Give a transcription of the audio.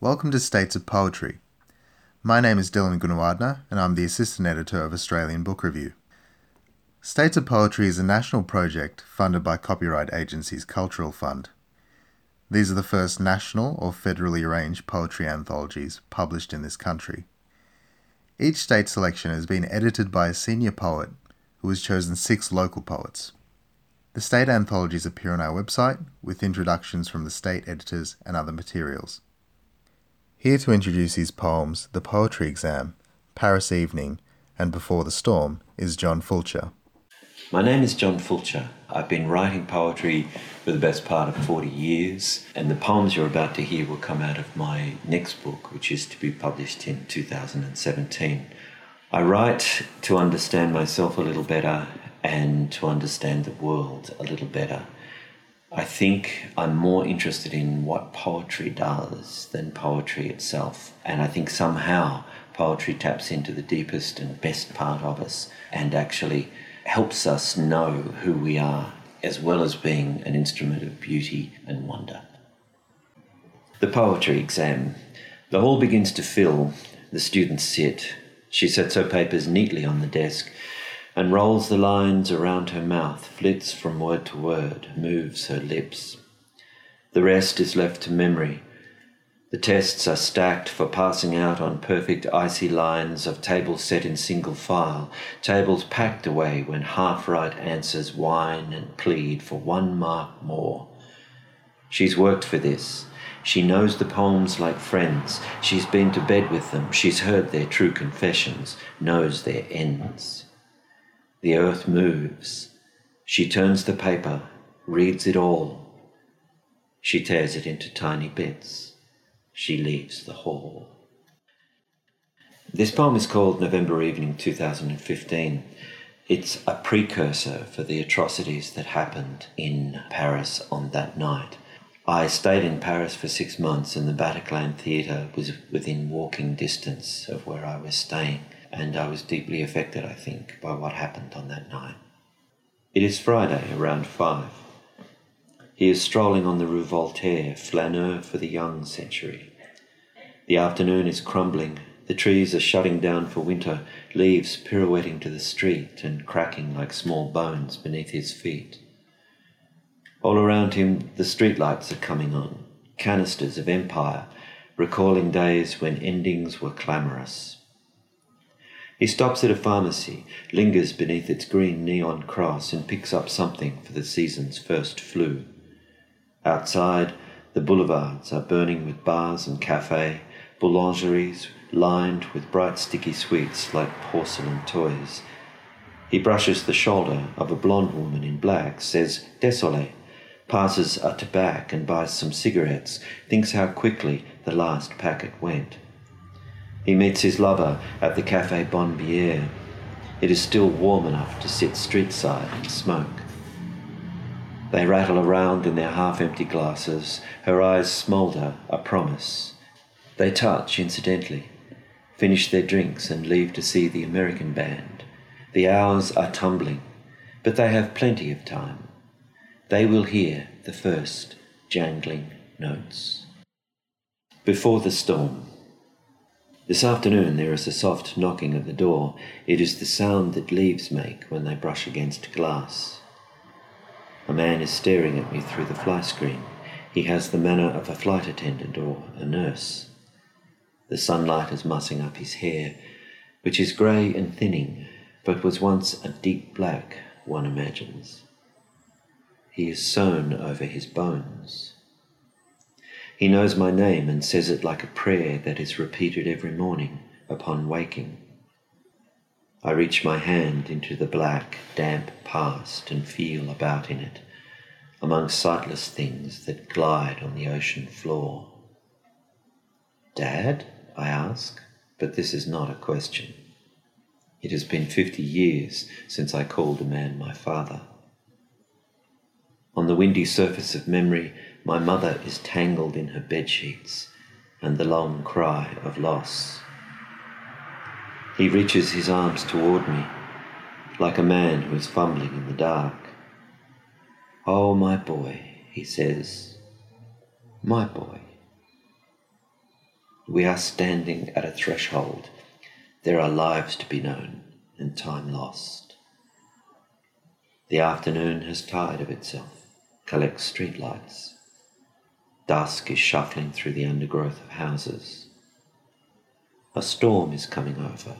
Welcome to States of Poetry. My name is Dylan Gunawardena, and I'm the assistant editor of Australian Book Review. States of Poetry is a national project funded by Copyright Agency's Cultural Fund. These are the first national or federally arranged poetry anthologies published in this country. Each state selection has been edited by a senior poet who has chosen six local poets. The state anthologies appear on our website with introductions from the state editors and other materials. Here to introduce his poems The Poetry Exam, Paris Evening, and Before the Storm is John Foulcher. My name is John Foulcher. I've been writing poetry for the best part of 40 years, and the poems you're about to hear will come out of my next book, which is to be published in 2017. I write to understand myself a little better and to understand the world a little better. I think I'm more interested in what poetry does than poetry itself. And I think somehow poetry taps into the deepest and best part of us and actually helps us know who we are, as well as being an instrument of beauty and wonder. The poetry exam. The hall begins to fill. The students sit. She sets her papers neatly on the desk and rolls the lines around her mouth, flits from word to word, moves her lips. The rest is left to memory. The tests are stacked for passing out on perfect icy lines of tables set in single file, tables packed away when half right answers whine and plead for one mark more. She's worked for this. She knows the poems like friends. She's been to bed with them. She's heard their true confessions, knows their ends. The earth moves. She turns the paper, reads it all. She tears it into tiny bits. She leaves the hall. This poem is called November Evening 2015. It's a precursor for the atrocities that happened in Paris on that night. I stayed in Paris for six months, and the Bataclan Theatre was within walking distance of where I was staying and I was deeply affected, I think, by what happened on that night. It is Friday, around five. He is strolling on the Rue Voltaire, flaneur for the young century. The afternoon is crumbling. The trees are shutting down for winter, leaves pirouetting to the street and cracking like small bones beneath his feet. All around him, the streetlights are coming on, canisters of empire, recalling days when endings were clamorous, he stops at a pharmacy, lingers beneath its green neon cross, and picks up something for the season's first flu. Outside, the boulevards are burning with bars and cafes, boulangeries lined with bright sticky sweets like porcelain toys. He brushes the shoulder of a blonde woman in black, says désolé, passes a tobacco and buys some cigarettes, thinks how quickly the last packet went. He meets his lover at the Cafe Bonne Bière. It is still warm enough to sit streetside and smoke. They rattle around in their half empty glasses. Her eyes smoulder a promise. They touch incidentally, finish their drinks, and leave to see the American band. The hours are tumbling, but they have plenty of time. They will hear the first jangling notes. Before the storm. This afternoon there is a soft knocking at the door. It is the sound that leaves make when they brush against glass. A man is staring at me through the fly screen. He has the manner of a flight attendant or a nurse. The sunlight is mussing up his hair, which is grey and thinning, but was once a deep black, one imagines. He is sewn over his bones. He knows my name and says it like a prayer that is repeated every morning upon waking. I reach my hand into the black, damp past and feel about in it, among sightless things that glide on the ocean floor. Dad? I ask, but this is not a question. It has been fifty years since I called a man my father. The windy surface of memory, my mother is tangled in her bed sheets and the long cry of loss. He reaches his arms toward me, like a man who is fumbling in the dark. Oh, my boy, he says, my boy. We are standing at a threshold. There are lives to be known and time lost. The afternoon has tired of itself, collects streetlights. Dusk is shuffling through the undergrowth of houses. A storm is coming over.